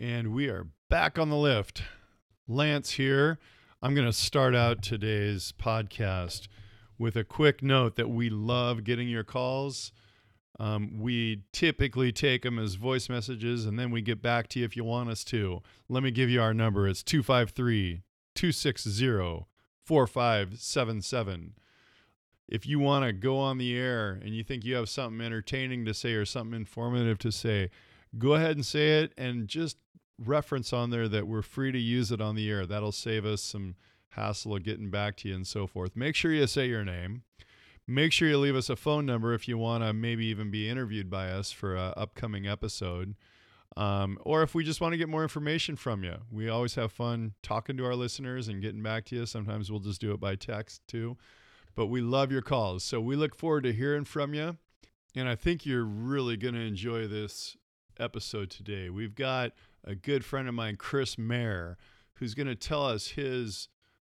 And we are back on the lift. Lance here. I'm going to start out today's podcast with a quick note that we love getting your calls. Um, we typically take them as voice messages and then we get back to you if you want us to. Let me give you our number. It's 253 260 4577. If you want to go on the air and you think you have something entertaining to say or something informative to say, go ahead and say it and just reference on there that we're free to use it on the air. That'll save us some hassle of getting back to you and so forth. Make sure you say your name. Make sure you leave us a phone number if you want to maybe even be interviewed by us for an upcoming episode. Um, or if we just want to get more information from you. We always have fun talking to our listeners and getting back to you. Sometimes we'll just do it by text too. But we love your calls. So we look forward to hearing from you. And I think you're really going to enjoy this episode today. We've got a good friend of mine, Chris Mayer, who's going to tell us his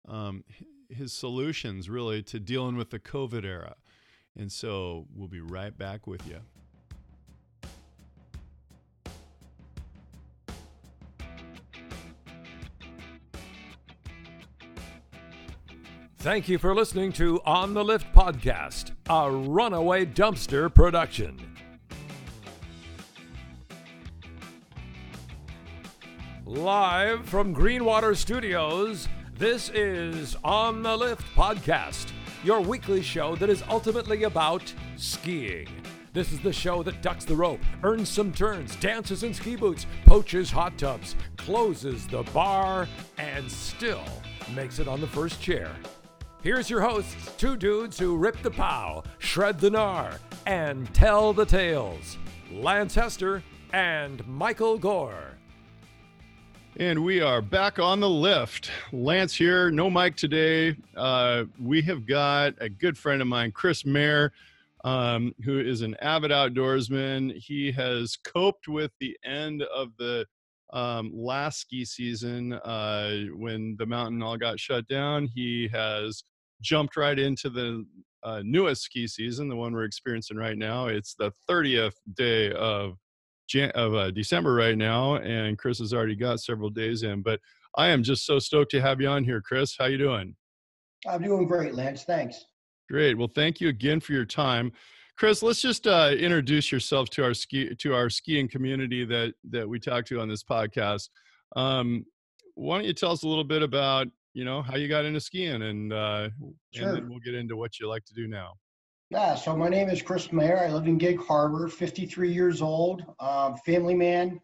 um, his solutions really to dealing with the COVID era. And so we'll be right back with you. Thank you for listening to On the Lift Podcast, a runaway dumpster production. Live from Greenwater Studios, this is On the Lift Podcast, your weekly show that is ultimately about skiing. This is the show that ducks the rope, earns some turns, dances in ski boots, poaches hot tubs, closes the bar, and still makes it on the first chair. Here's your hosts, two dudes who rip the pow, shred the gnar, and tell the tales Lance Hester and Michael Gore. And we are back on the lift. Lance here, no mic today. Uh, we have got a good friend of mine, Chris Mayer, um, who is an avid outdoorsman. He has coped with the end of the um, last ski season uh, when the mountain all got shut down. He has jumped right into the uh, newest ski season, the one we're experiencing right now. It's the 30th day of Jan- of uh, December right now, and Chris has already got several days in. But I am just so stoked to have you on here, Chris. How you doing? I'm doing great, Lance. Thanks. Great. Well, thank you again for your time. Chris, let's just uh, introduce yourself to our ski to our skiing community that that we talk to on this podcast. Um, why don't you tell us a little bit about you know how you got into skiing, and uh, Sure. and then we'll get into what you like to do now. Yeah, so my name is Chris Mayer. I live in Gig Harbor, 53 years old, um, family man,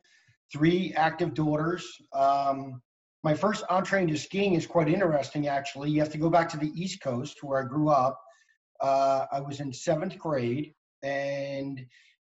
three active daughters. Um, my first entree into skiing is quite interesting, actually. You have to go back to the East Coast where I grew up. Uh, I was in seventh grade and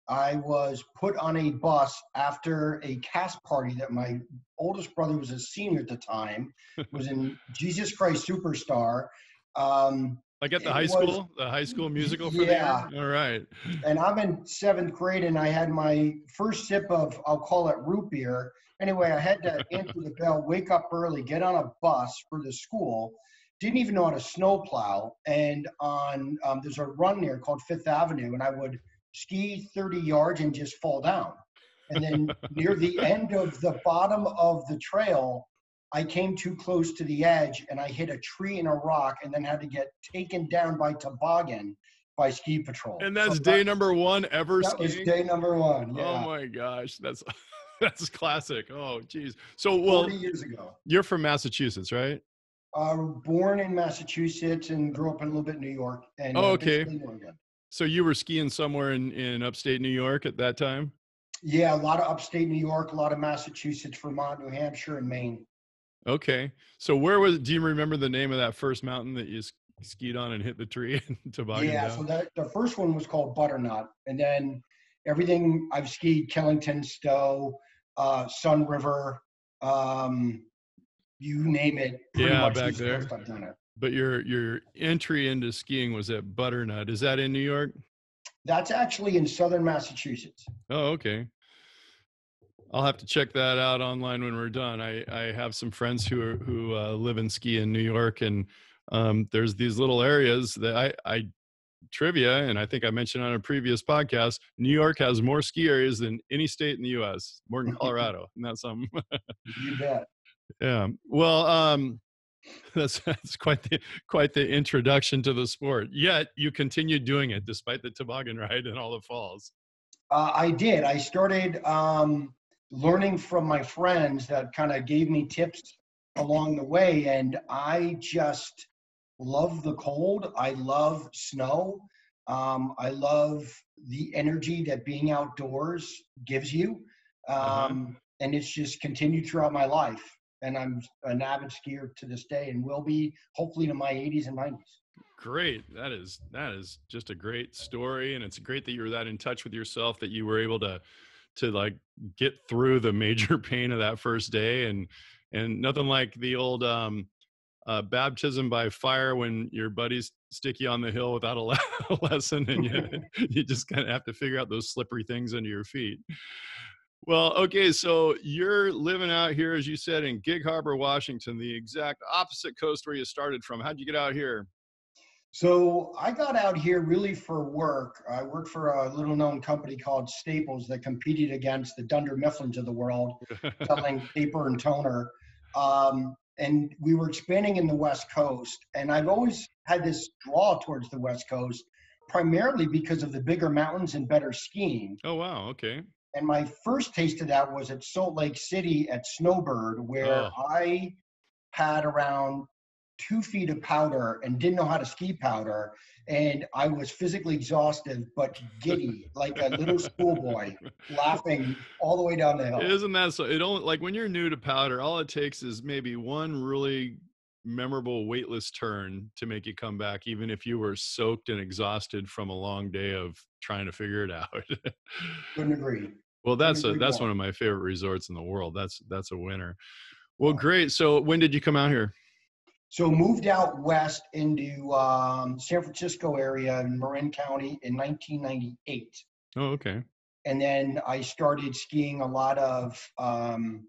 I was put on a bus after a cast party that my oldest brother was a senior at the time, was in Jesus Christ Superstar. Um, Like at the It high was- school, the high school musical for Yeah. the year. All right. and I'm in seventh grade, and I had my first sip of, I'll call it root beer. Anyway, I had to answer the bell, wake up early, get on a bus for the school. Didn't even know how to snowplow. And on um, there's a run there called Fifth Avenue, and I would ski 30 yards and just fall down. And then near the end of the bottom of the trail, I came too close to the edge, and I hit a tree and a rock, and then had to get taken down by toboggan by ski patrol. And that's So day that- number one ever that was skiing. day number one. Oh Yeah, my gosh, that's that's classic. Oh geez. So well, 40 years ago. you're from Massachusetts, right? I Uh, born in Massachusetts and grew up in a little bit New York. And Oh, okay. So you were skiing somewhere in in upstate New York at that time? Yeah, a lot of upstate New York, a lot of Massachusetts, Vermont, New Hampshire, and Maine. Okay. So where was? Do you remember the name of that first mountain that you skied on and hit the tree and toboggan yeah, down? so that the first one was called Butternut, and then everything I've skied: Killington, Stowe, uh, Sun River, um, you name it. Pretty Yeah, much back there. I've done it. but your your entry into skiing was at Butternut. Is that in New York? That's actually in southern Massachusetts. Oh, okay. I'll have to check that out online when we're done. I, I have some friends who are, who uh, live and ski in New York, and um, there's these little areas that I, I trivia, and I think I mentioned on a previous podcast, New York has more ski areas than any state in the U.S. More than Colorado, and that's something. You bet. yeah. Well, um, that's that's quite the quite the introduction to the sport. Yet you continued doing it despite the toboggan ride and all the falls. Uh, I did. I started um, learning from my friends that kind of gave me tips along the way, and I just love the cold. I love snow. Um, I love the energy that being outdoors gives you. Um, Uh-huh. And it's just continued throughout my life. And I'm an avid skier to this day and will be hopefully to my 80s and 90s. Great. That is that is just a great story, and it's great that you were that in touch with yourself that you were able to to like get through the major pain of that first day, and and nothing like the old um, uh, baptism by fire when your buddies stick you on the hill without a, le- a lesson, and you you just kind of have to figure out those slippery things under your feet. Well, okay, so you're living out here, as you said, in Gig Harbor, Washington, the exact opposite coast where you started from. How'd you get out here? So I got out here really for work. I worked for a little known company called Staples that competed against the Dunder Mifflins of the world, selling paper and toner. Um, and we were expanding in the West Coast. And I've always had this draw towards the West Coast, primarily because of the bigger mountains and better skiing. Oh wow, okay. And my first taste of that was at Salt Lake City at Snowbird, where Oh. I had around two feet of powder and didn't know how to ski powder. And I was physically exhausted, but giddy, like a little schoolboy, laughing all the way down the hill. Isn't that so? It only like when you're new to powder, all it takes is maybe one really memorable weightless turn to make you come back, even if you were soaked and exhausted from a long day of trying to figure it out. Couldn't agree. well, that's a that's more. one of my favorite resorts in the world. That's that's a winner. Well, great. So when did you come out here? So moved out west into um, San Francisco area in Marin County in 1998. Oh, okay. and then I started skiing a lot of um,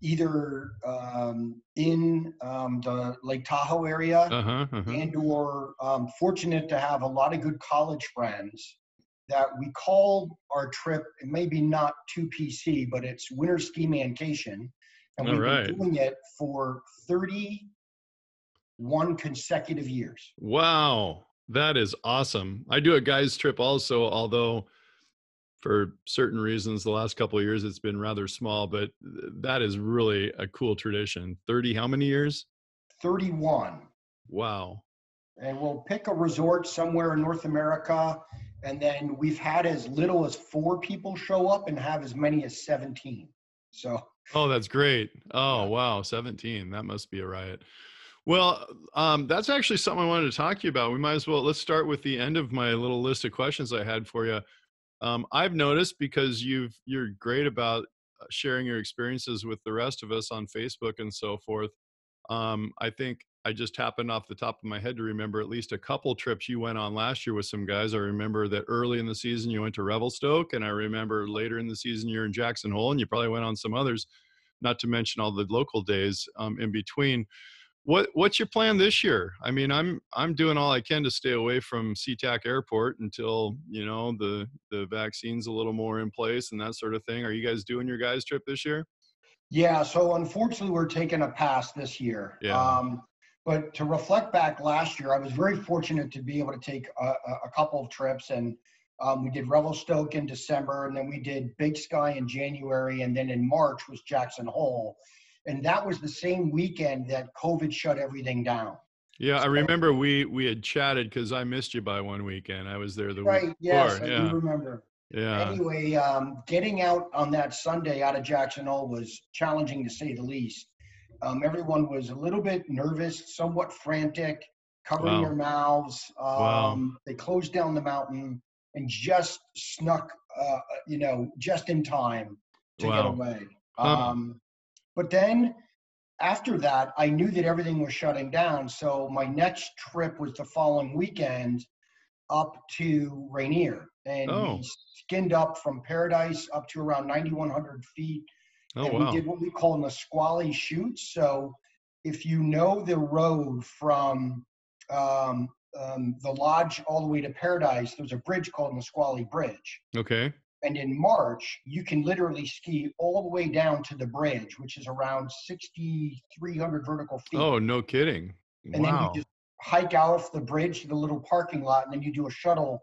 either um, in um, the Lake Tahoe area Uh huh. Uh-huh. and or um, fortunate to have a lot of good college friends that we called our trip maybe not 2pc but it's winter ski mancation and All we've right. been doing it for 31 consecutive years Wow, that is awesome. I do a guys trip also, although for certain reasons the last couple of years it's been rather small, but that is really a cool tradition. 30 how many years? 31 Wow. and we'll pick a resort somewhere in North America. And then we've had as little as four people show up and have as many as 17. So, Oh, that's great. Oh, wow, 17. That must be a riot. Well, um, that's actually something I wanted to talk to you about. We might as well let's start with the end of my little list of questions I had for you. Um, I've noticed because you've you're great about uh, sharing your experiences with the rest of us on Facebook and so forth. Um, I think I just happened off the top of my head to remember at least a couple trips you went on last year with some guys. I remember that early in the season you went to Revelstoke, and I remember later in the season you're in Jackson Hole, and you probably went on some others, not to mention all the local days um, in between. What what's your plan this year? I mean, I'm I'm doing all I can to stay away from SeaTac Airport until you know the the vaccine's a little more in place and that sort of thing. Are you guys doing your guys trip this year? yeah, so unfortunately, we're taking a pass this year. Yeah. Um, but to reflect back last year, I was very fortunate to be able to take a, a, couple of trips. And um, we did Revelstoke in December, and then we did Big Sky in January, and then in March was Jackson Hole. And that was the same weekend that COVID shut everything down. Yeah, I remember we we had chatted because I missed you by one weekend. I was there the Right. week Yes, before. I Yeah, do remember. yeah. Anyway, um, getting out on that Sunday out of Jackson Hole was challenging to say the least. Um, everyone was a little bit nervous, somewhat frantic, covering Wow. their mouths. Um, Wow. They closed down the mountain and just snuck, uh, you know, just in time to Wow. get away. Um, but then after that, I knew that everything was shutting down. So my next trip was the following weekend up to Rainier. And Oh. we skinned up from Paradise up to around 9,100 feet. Oh and wow. we did what we call an Nisqually chute. So if you know the road from um, um, the lodge all the way to Paradise, there's a bridge called Nisqually Bridge. Okay. And in March, you can literally ski all the way down to the bridge, which is around 6,300 vertical feet. Oh, no kidding. and then you just hike off the bridge to the little parking lot, and then you do a shuttle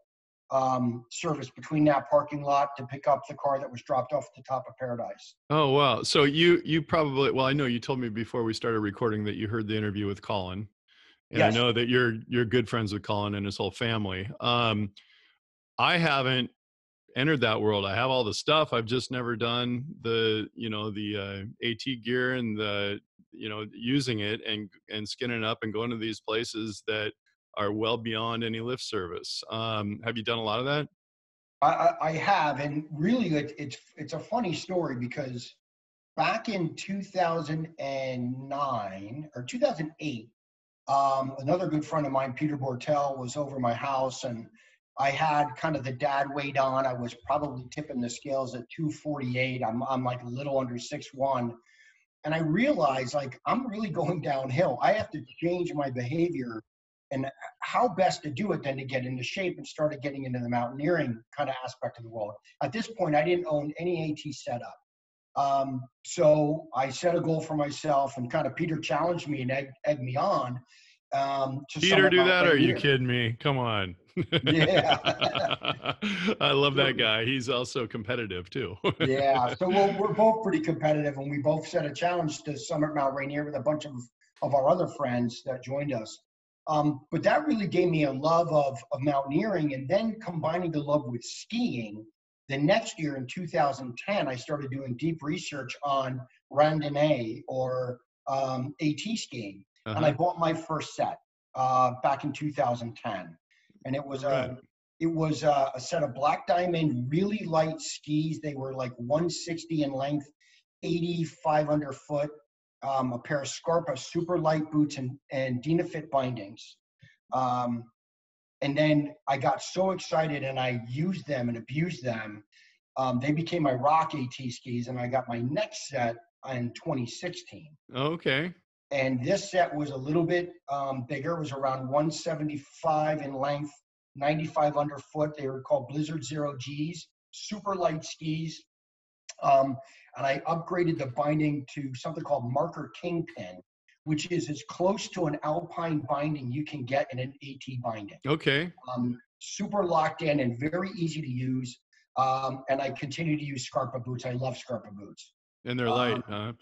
um, service between that parking lot to pick up the car that was dropped off at the top of Paradise. Oh wow! So you you probably well I know you told me before we started recording that you heard the interview with Colin, and Yes. I know that you're you're good friends with Colin and his whole family. Um, I haven't entered that world. I have all the stuff. I've just never done the you know the uh, AT gear and the you know using it and and skinning up and going to these places that are well beyond any lift service. Um, have you done a lot of that? I, I, have, and really, it, it's it's a funny story because back in 2009 or 2008, um, another good friend of mine, Peter Bortel, was over my house, and I had kind of the dad weight on. I was probably tipping the scales at 248. I'm I'm like a little under six one, and I realized like I'm really going downhill. I have to change my behavior and how best to do it than to get into shape and started getting into the mountaineering kind of aspect of the world. At this point, I didn't own any AT setup. Um, so I set a goal for myself and kind of Peter challenged me and egged, egged me on. Um, to Peter, do that? Or are you kidding me? Come on. Yeah. I love that guy. He's also competitive too. yeah, so we're, we're both pretty competitive, and we both set a challenge to summit Mount Rainier with a bunch of, of our other friends that joined us. Um, but that really gave me a love of, of mountaineering, and then combining the love with skiing. The next year in 2010, I started doing deep research on randonnée or um, AT skiing, and I Uh-huh. bought my first set uh, back in 2010, and it was a Right. it was a, a set of black diamond, really light skis. They were like 160 in length, 85 underfoot. Um, a pair of Scarpa super light boots and and Dynafit bindings. Um, and then I got so excited and I used them and abused them. Um, they became my rock AT skis, and I got my next set in 2016 okay. And this set was a little bit um, bigger. It was around 175 in length, 95 underfoot. They were called Blizzard Zero Gs, super light skis. Um, and I upgraded the binding to something called Marker Kingpin, which is as close to an alpine binding you can get in an AT binding. Okay. Um, super locked in and very easy to use. Um, and I continue to use Scarpa boots. I love Scarpa boots. And they're light, Um, huh?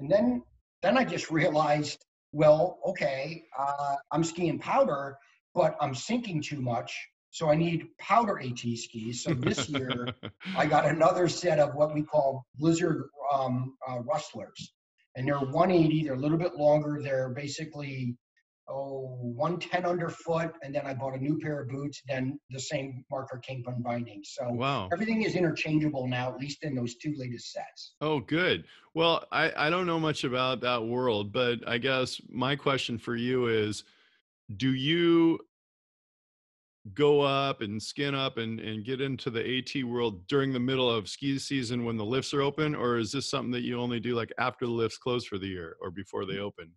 And then then I just realized, well, okay, uh, I'm skiing powder, but I'm sinking too much. So I need powder AT skis. So this year I got another set of what we call Blizzard um, uh, rustlers. And they're 180, they're a little bit longer. They're basically, oh, 110 underfoot. And then I bought a new pair of boots, then the same marker kingpin binding. So wow. everything is interchangeable now, at least in those two latest sets. Oh, good. Well, I, I don't know much about that world, but I guess my question for you is do you go up and skin up and, and get into the AT world during the middle of ski season when the lifts are open? Or is this something that you only do like after the lifts close for the year or before they mm. open?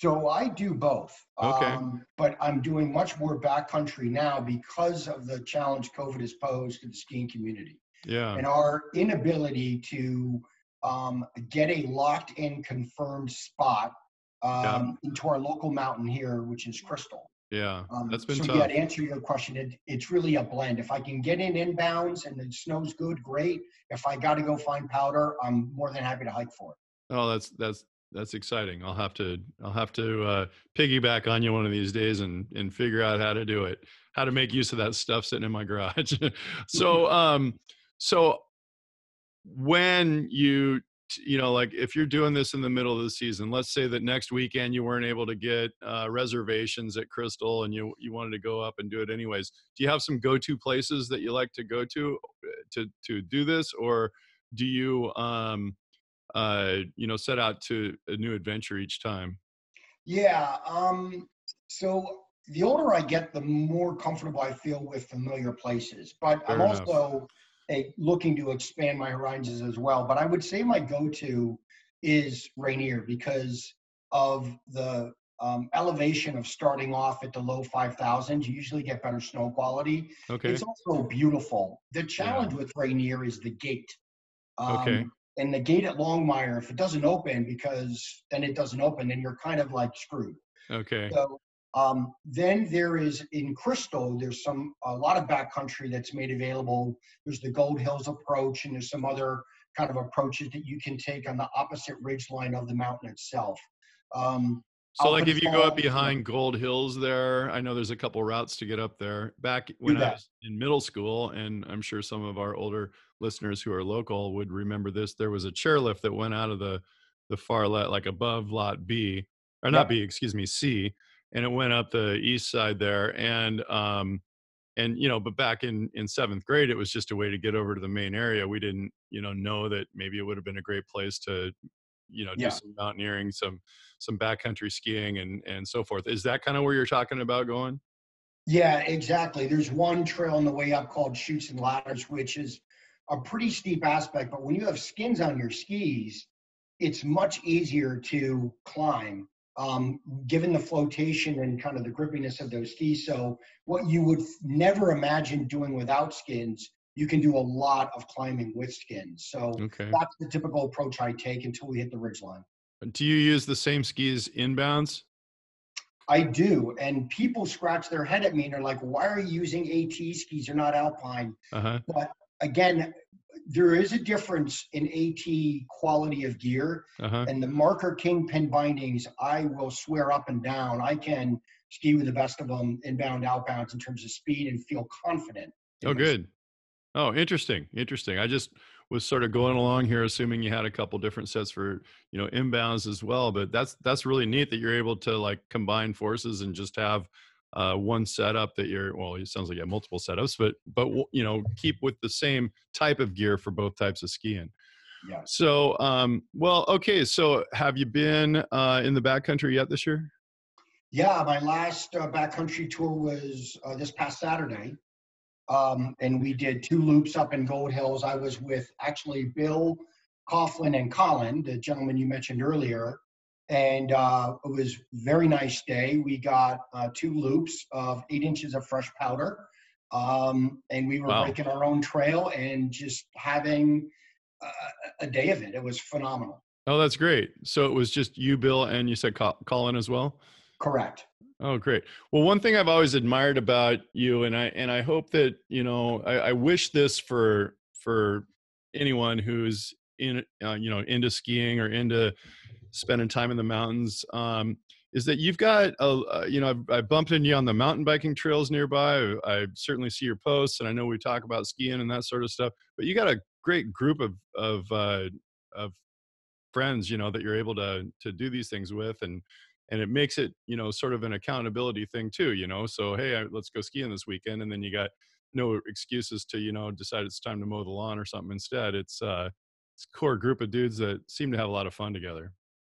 So I do both. Okay. Um, but I'm doing much more backcountry now because of the challenge COVID has posed to the skiing community Yeah. and our inability to um, get a locked in confirmed spot um, into our local mountain here, which is Crystal. Yeah. Um, That's been so tough. yeah, to answer your question, it, it's really a blend. If I can get in inbounds and the snow's good, great. If I got to go find powder, I'm more than happy to hike for it. Oh, that's that's that's exciting. I'll have to I'll have to uh, piggyback on you one of these days and and figure out how to do it, how to make use of that stuff sitting in my garage. so um so when you you know like if you're doing this in the middle of the season, let's say that next weekend you weren't able to get uh, reservations at Crystal and you you wanted to go up and do it anyways. Do you have some go-to places that you like to go to uh, to to do this, or do you um uh, you know, set out to a new adventure each time. Yeah. Um, so the older I get, the more comfortable I feel with familiar places. But I'm enough. also a, looking to expand my horizons as well. But I would say my go-to is Rainier because of the um, elevation of starting off at the low 5000s. You usually get better snow quality. Okay. It's also beautiful. The challenge with Rainier is the gate. Um, Okay. And the gate at Longmire, if it doesn't open, because then it doesn't open, then you're kind of like screwed. Okay. So um, then there is in Crystal, there's some a lot of backcountry that's made available. There's the Gold Hills approach, and there's some other kind of approaches that you can take on the opposite ridge line of the mountain itself. Um, So, I'll like, if you go up behind Gold Hills, there, I know there's a couple routes to get up there. Back when I was in middle school, and I'm sure some of our older listeners who are local would remember this. There was a chairlift that went out of the the far left, like above Lot B, or not Yep. B, excuse me, C, and it went up the east side there. And um, and you know, but back in in seventh grade, it was just a way to get over to the main area. We didn't, you know, know that maybe it would have been a great place to, you know, do Yeah. some mountaineering, some some backcountry skiing, and and so forth. Is that kind of where you're talking about going? Yeah, exactly. There's one trail on the way up called Chutes and Ladders, which is a pretty steep aspect. But when you have skins on your skis, it's much easier to climb, um, given the flotation and kind of the grippiness of those skis. So, what you would never imagine doing without skins, you can do a lot of climbing with skins. So, Okay. that's the typical approach I take until we hit the ridge line. Do you use the same skis inbounds? I do. And people scratch their head at me and they're like, why are you using AT skis? They're not alpine. Uh huh. But again, there is a difference in AT quality of gear Uh huh. and the marker kingpin bindings. I will swear up and down, I can ski with the best of them inbound, outbounds in terms of speed and feel confident. Oh, good. Oh, interesting. Interesting. I just was sort of going along here, assuming you had a couple different sets for you know inbounds as well. But that's that's really neat that you're able to like combine forces and just have uh, one setup that you're. Well, it sounds like you have multiple setups, but but you know keep with the same type of gear for both types of skiing. Yeah. So, um, well, okay. So, have you been uh, in the backcountry yet this year? Yeah, my last uh, backcountry tour was uh, this past Saturday. Um, and we did two loops up in Gold Hills. I was with actually Bill Coughlin and Colin, the gentleman you mentioned earlier. And uh, it was very nice day. We got uh, two loops of eight inches of fresh powder. Um, and we were Wow. breaking our own trail and just having uh, a day of it. It was phenomenal. Oh, that's great. So it was just you, Bill, and you said Colin as well. Correct. Oh, great. Well, one thing I've always admired about you, and I and I hope that you know, I, I wish this for for anyone who's in, uh, you know, into skiing or into spending time in the mountains, um, is that you've got a, uh, you know, I've, I've bumped into you on the mountain biking trails nearby. I, I certainly see your posts, and I know we talk about skiing and that sort of stuff. But you got a great group of of uh, of friends, you know, that you're able to to do these things with, and and it makes it you know sort of an accountability thing too you know so hey I, let's go skiing this weekend and then you got no excuses to you know decide it's time to mow the lawn or something instead it's uh it's a core group of dudes that seem to have a lot of fun together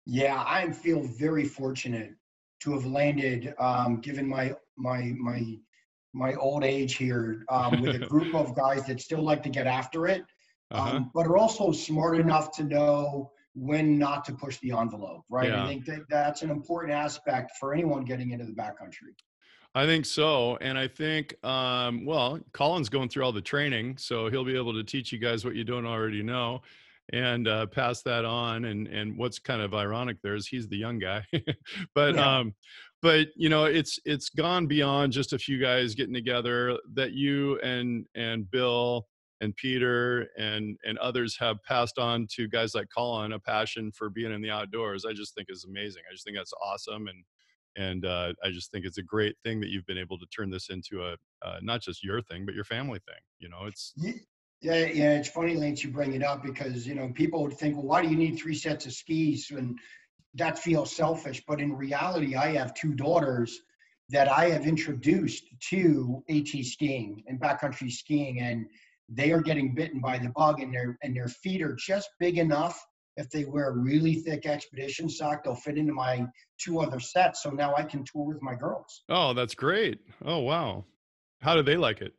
Yeah, I feel very fortunate to have landed, um, given my my my my old age here, um, with a group of guys that still like to get after it, uh-huh. um, but are also smart enough to know when not to push the envelope. Right? Yeah. I think that that's an important aspect for anyone getting into the backcountry. I think so. And I think, um, well, Colin's going through all the training, so he'll be able to teach you guys what you don't already know and uh, pass that on. And, and what's kind of ironic there is he's the young guy, but, Yeah. um, but you know, it's, it's gone beyond just a few guys getting together that you and, and Bill and Peter and, and others have passed on to guys like Colin, a passion for being in the outdoors. I just think is amazing. I just think that's awesome. And, and uh, I just think it's a great thing that you've been able to turn this into a uh, not just your thing, but your family thing. You know, it's Yeah, yeah, it's funny, Lance, you bring it up because you know people would think, well, why do you need three sets of skis? And that feels selfish, but in reality, I have two daughters that I have introduced to AT skiing and backcountry skiing, and they are getting bitten by the bug, and their and their feet are just big enough. If they wear a really thick expedition sock, they'll fit into my two other sets. So now I can tour with my girls. oh, that's great. Oh, wow. How do they like it?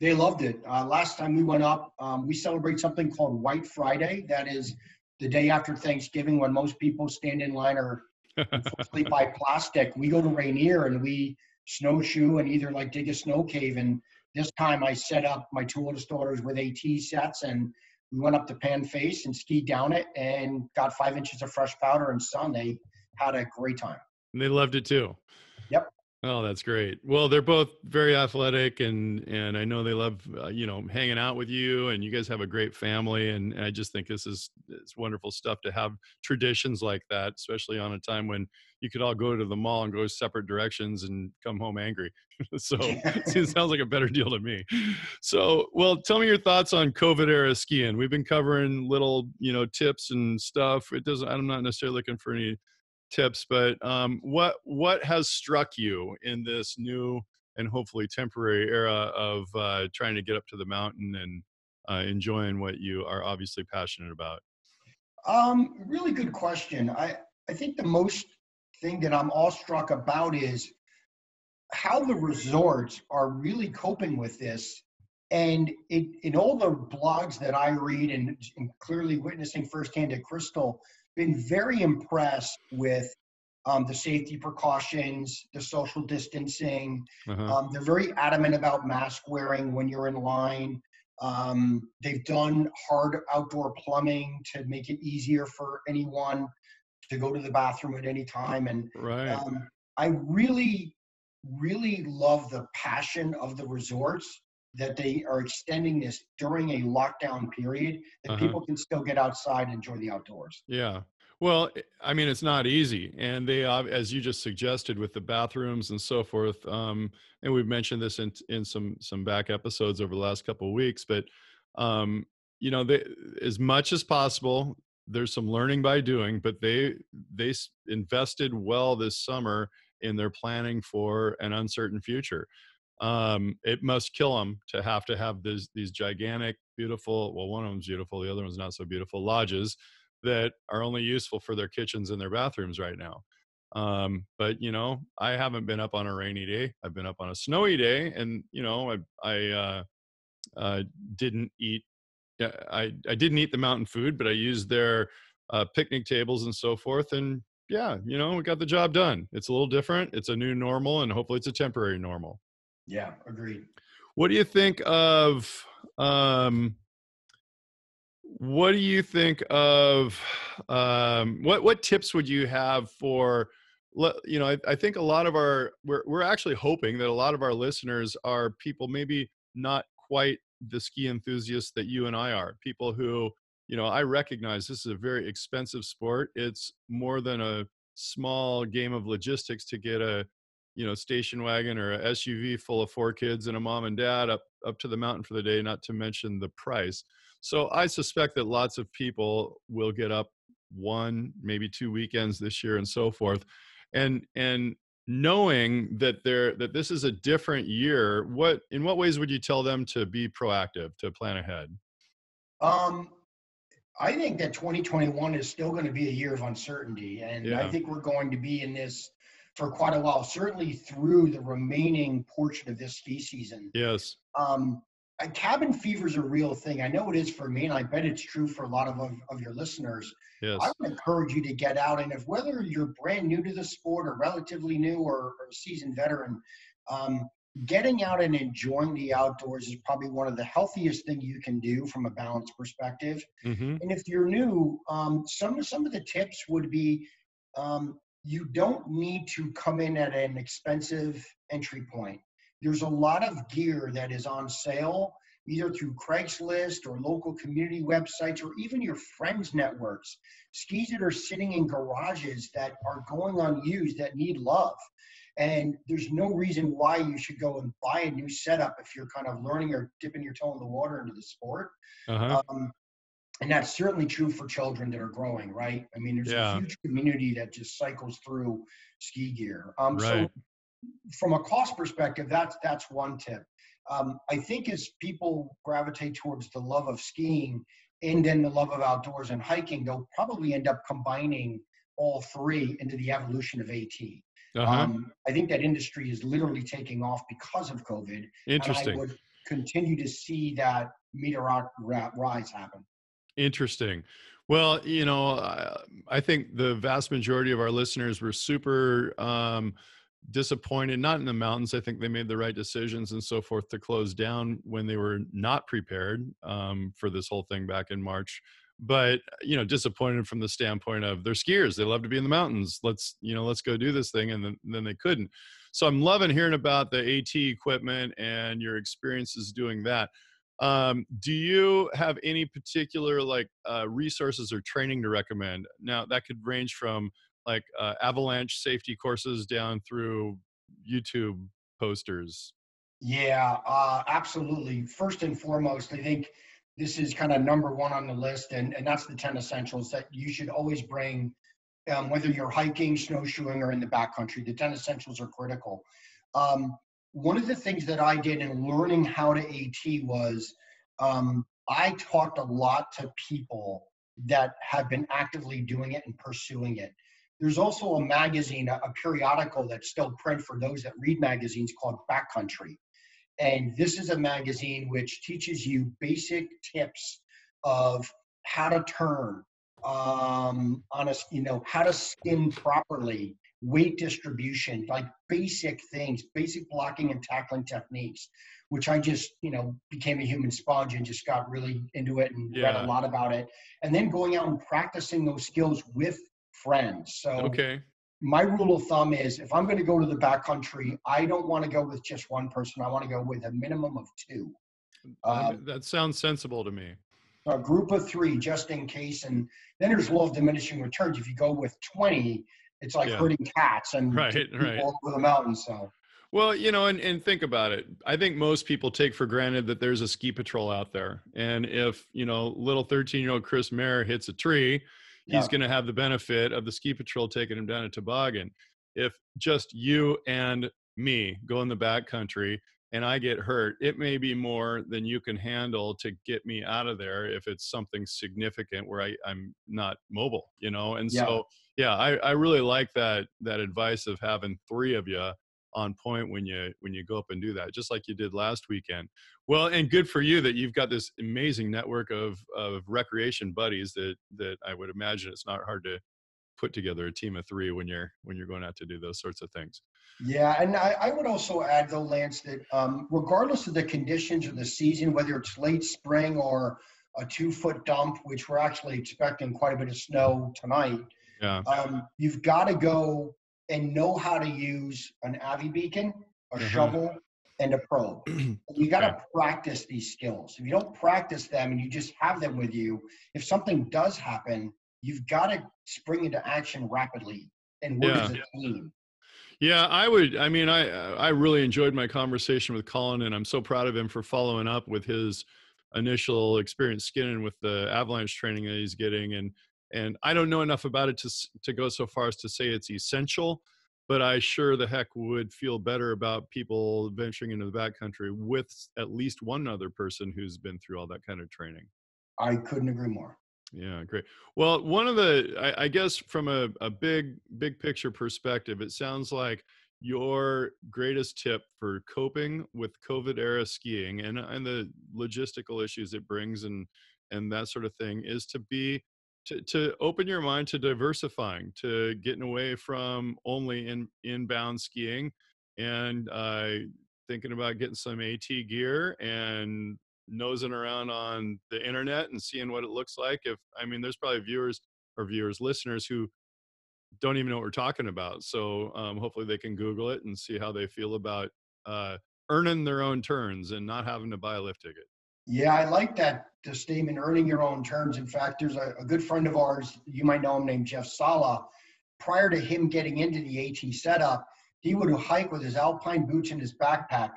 They loved it. Uh, last time we went up, um, we celebrate something called White Friday. That is the day after Thanksgiving when most people stand in line or unfortunately by plastic. We go to Rainier and we snowshoe and either like dig a snow cave. And this time I set up my two oldest daughters with AT sets and we went up to Pan Face and skied down it and got five inches of fresh powder and sun. They had a great time. And they loved it too. Yep. Oh, that's great. Well, they're both very athletic, and and I know they love uh, you know hanging out with you, and you guys have a great family, and, and I just think this is it's wonderful stuff to have traditions like that, especially on a time when you could all go to the mall and go separate directions and come home angry. so it sounds like a better deal to me. So, well, tell me your thoughts on COVID era skiing. We've been covering little you know tips and stuff. It doesn't. I'm not necessarily looking for any tips, but um, what what has struck you in this new and hopefully temporary era of uh, trying to get up to the mountain and uh, enjoying what you are obviously passionate about? Um, really good question. I I think the most thing that I'm awestruck about is how the resorts are really coping with this. And it, in all the blogs that I read and, and clearly witnessing firsthand at Crystal, been very impressed with um, the safety precautions, the social distancing. Uh-huh. Um, they're very adamant about mask wearing when you're in line. Um, they've done hard outdoor plumbing to make it easier for anyone to go to the bathroom at any time. And right. Um, I really, really love the passion of the resorts that they are extending this during a lockdown period that uh-huh. people can still get outside and enjoy the outdoors. Yeah. Well, I mean, it's not easy, and they, as you just suggested, with the bathrooms and so forth. Um, and we've mentioned this in in some some back episodes over the last couple of weeks, but um, you know, they, as much as possible, there's some learning by doing, but they they invested well this summer in their planning for an uncertain future um, it must kill them to have to have these these gigantic, beautiful. Well, one of them's beautiful, the other one's not so beautiful. Lodges that are only useful for their kitchens and their bathrooms right now. Um, but you know, I haven't been up on a rainy day. I've been up on a snowy day, and you know, I I uh, uh, didn't eat. I I didn't eat the mountain food, but I used their uh, picnic tables and so forth, and yeah, you know, we got the job done. It's a little different. It's a new normal, and hopefully, it's a temporary normal. Yeah, agreed. What do you think of um what do you think of um what what tips would you have for you know I, I think a lot of our we're we're actually hoping that a lot of our listeners are people maybe not quite the ski enthusiasts that you and I are people who you know I recognize this is a very expensive sport it's more than a small game of logistics to get a you know station wagon or a SUV full of four kids and a mom and dad up up to the mountain for the day not to mention the price. So i suspect that lots of people will get up one maybe two weekends this year and so forth and and knowing that there that this is a different year what in what ways would you tell them to be proactive to plan ahead um i think that 2021 is still going to be a year of uncertainty and yeah. i think we're going to be in this for quite a while, certainly through the remaining portion of this ski season. Yes. Um, cabin fever is a real thing. I know it is for me, and I bet it's true for a lot of, of, of your listeners. Yes. I would encourage you to get out, and if whether you're brand new to the sport or relatively new or, or a seasoned veteran, um, getting out and enjoying the outdoors is probably one of the healthiest things you can do from a balance perspective. Mm-hmm. And if you're new, um, some some of the tips would be um, you don't need to come in at an expensive entry point. There's a lot of gear that is on sale, either through Craigslist or local community websites or even your friends' networks. Skis that are sitting in garages that are going unused that need love. And there's no reason why you should go and buy a new setup if you're kind of learning or dipping your toe in the water into the sport. Uh-huh. Um, and that's certainly true for children that are growing, right? I mean, there's yeah. a huge community that just cycles through ski gear. Um, right. So, from a cost perspective, that's that's one tip. Um, I think as people gravitate towards the love of skiing and then the love of outdoors and hiking, they'll probably end up combining all three into the evolution of AT. Uh-huh. Um, I think that industry is literally taking off because of COVID. Interesting. And I would continue to see that meteoric rise happen. Interesting. Well, you know, I, I think the vast majority of our listeners were super um, disappointed, not in the mountains. I think they made the right decisions and so forth to close down when they were not prepared um, for this whole thing back in March. But you know, disappointed from the standpoint of they're skiers. They love to be in the mountains. Let's you know, let's go do this thing, and then, then they couldn't. So I'm loving hearing about the AT equipment and your experiences doing that. Um, do you have any particular like uh, resources or training to recommend? Now that could range from like uh, avalanche safety courses down through YouTube posters. Yeah, uh, absolutely. First and foremost, I think this is kind of number one on the list, and, and that's the 10 essentials that you should always bring, um, whether you're hiking, snowshoeing, or in the backcountry. The 10 essentials are critical. Um, one of the things that I did in learning how to AT was um, I talked a lot to people that have been actively doing it and pursuing it. There's also a magazine, a, a periodical that's still print for those that read magazines called Backcountry. And this is a magazine which teaches you basic tips of how to turn um, on a, you know, how to skin properly, weight distribution, like basic things, basic blocking and tackling techniques, which I just, you know, became a human sponge and just got really into it and yeah. read a lot about it. And then going out and practicing those skills with friends. So okay. My rule of thumb is if I'm going to go to the backcountry, I don't want to go with just one person. I want to go with a minimum of two. Um, that sounds sensible to me. A group of three, just in case. And then there's law of diminishing returns. If you go with 20, it's like yeah. herding cats and right, right. all over the mountains. So. Well, you know, and, and think about it. I think most people take for granted that there's a ski patrol out there. And if, you know, little 13 year old Chris Mayer hits a tree, he's yeah. going to have the benefit of the ski patrol taking him down a toboggan. If just you and me go in the backcountry and I get hurt, it may be more than you can handle to get me out of there if it's something significant where I, I'm not mobile, you know? And yeah. so, yeah, I, I really like that, that advice of having three of you on point when you when you go up and do that just like you did last weekend well and good for you that you've got this amazing network of of recreation buddies that that i would imagine it's not hard to put together a team of three when you're when you're going out to do those sorts of things yeah and i, I would also add though lance that um, regardless of the conditions of the season whether it's late spring or a two foot dump which we're actually expecting quite a bit of snow tonight yeah. Um, you've got to go and know how to use an Avi beacon, a uh-huh. shovel, and a probe. you got to okay. practice these skills. If you don't practice them and you just have them with you, if something does happen, you've got to spring into action rapidly and work yeah. as a team. Yeah, I would. I mean, I I really enjoyed my conversation with Colin, and I'm so proud of him for following up with his initial experience skinning with the avalanche training that he's getting, and and I don't know enough about it to to go so far as to say it's essential, but I sure the heck would feel better about people venturing into the backcountry with at least one other person who's been through all that kind of training. I couldn't agree more. Yeah, great. Well, one of the, I, I guess, from a, a big, big picture perspective, it sounds like your greatest tip for coping with COVID era skiing and and the logistical issues it brings and and that sort of thing is to be to, to open your mind to diversifying, to getting away from only in inbound skiing and uh, thinking about getting some AT gear and nosing around on the internet and seeing what it looks like. If I mean, there's probably viewers or viewers, listeners who don't even know what we're talking about. So um, hopefully they can Google it and see how they feel about uh, earning their own turns and not having to buy a lift ticket. Yeah, I like that the statement, earning your own terms. In fact, there's a, a good friend of ours, you might know him, named Jeff Sala. Prior to him getting into the AT setup, he would hike with his alpine boots and his backpack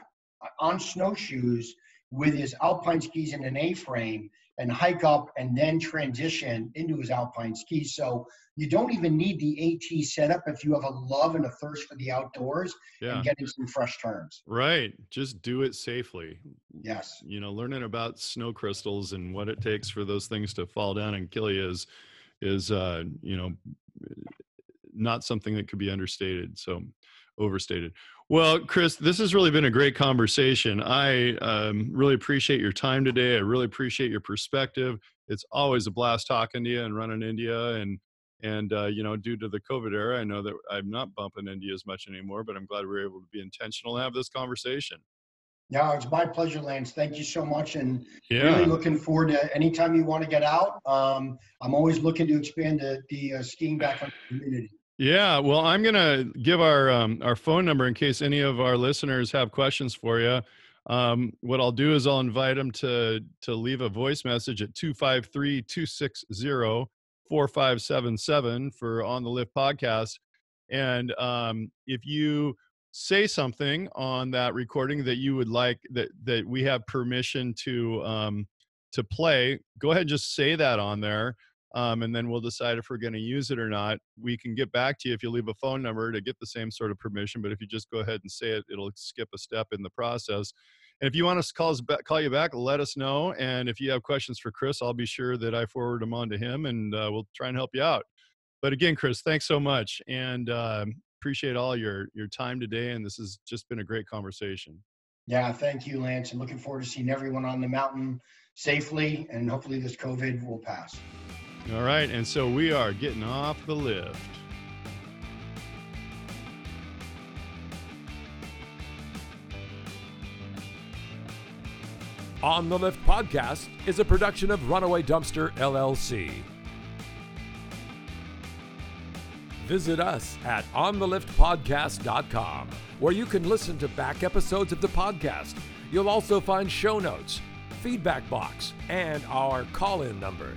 uh, on snowshoes with his alpine skis in an A-frame and hike up and then transition into his alpine skis. So you don't even need the AT setup if you have a love and a thirst for the outdoors yeah. and getting some fresh turns. Right. Just do it safely. Yes. You know, learning about snow crystals and what it takes for those things to fall down and kill you is is uh, you know, not something that could be understated. So overstated. Well, Chris, this has really been a great conversation. I um, really appreciate your time today. I really appreciate your perspective. It's always a blast talking to you and running India. And and uh, you know, due to the COVID era, I know that I'm not bumping India as much anymore. But I'm glad we were able to be intentional and have this conversation. Yeah, it's my pleasure, Lance. Thank you so much, and Yeah. really looking forward to anytime you want to get out. Um, I'm always looking to expand the, the uh, skiing back on the community. Yeah, well, I'm gonna give our um, our phone number in case any of our listeners have questions for you. Um, what I'll do is I'll invite them to to leave a voice message at 253-260-4577 for on the lift podcast. And um, if you say something on that recording that you would like that that we have permission to um, to play, go ahead and just say that on there um, and then we'll decide if we're going to use it or not. We can get back to you if you leave a phone number to get the same sort of permission. But if you just go ahead and say it, it'll skip a step in the process. And if you want us to call us back, call you back, let us know. And if you have questions for Chris, I'll be sure that I forward them on to him, and uh, we'll try and help you out. But again, Chris, thanks so much, and um appreciate all your your time today. And this has just been a great conversation. Yeah, thank you, Lance. I'm looking forward to seeing everyone on the mountain safely, and hopefully this COVID will pass. All right, and so we are getting off the lift. On the Lift podcast is a production of Runaway Dumpster LLC. Visit us at ontheliftpodcast.com, where you can listen to back episodes of the podcast. You'll also find show notes, feedback box, and our call in number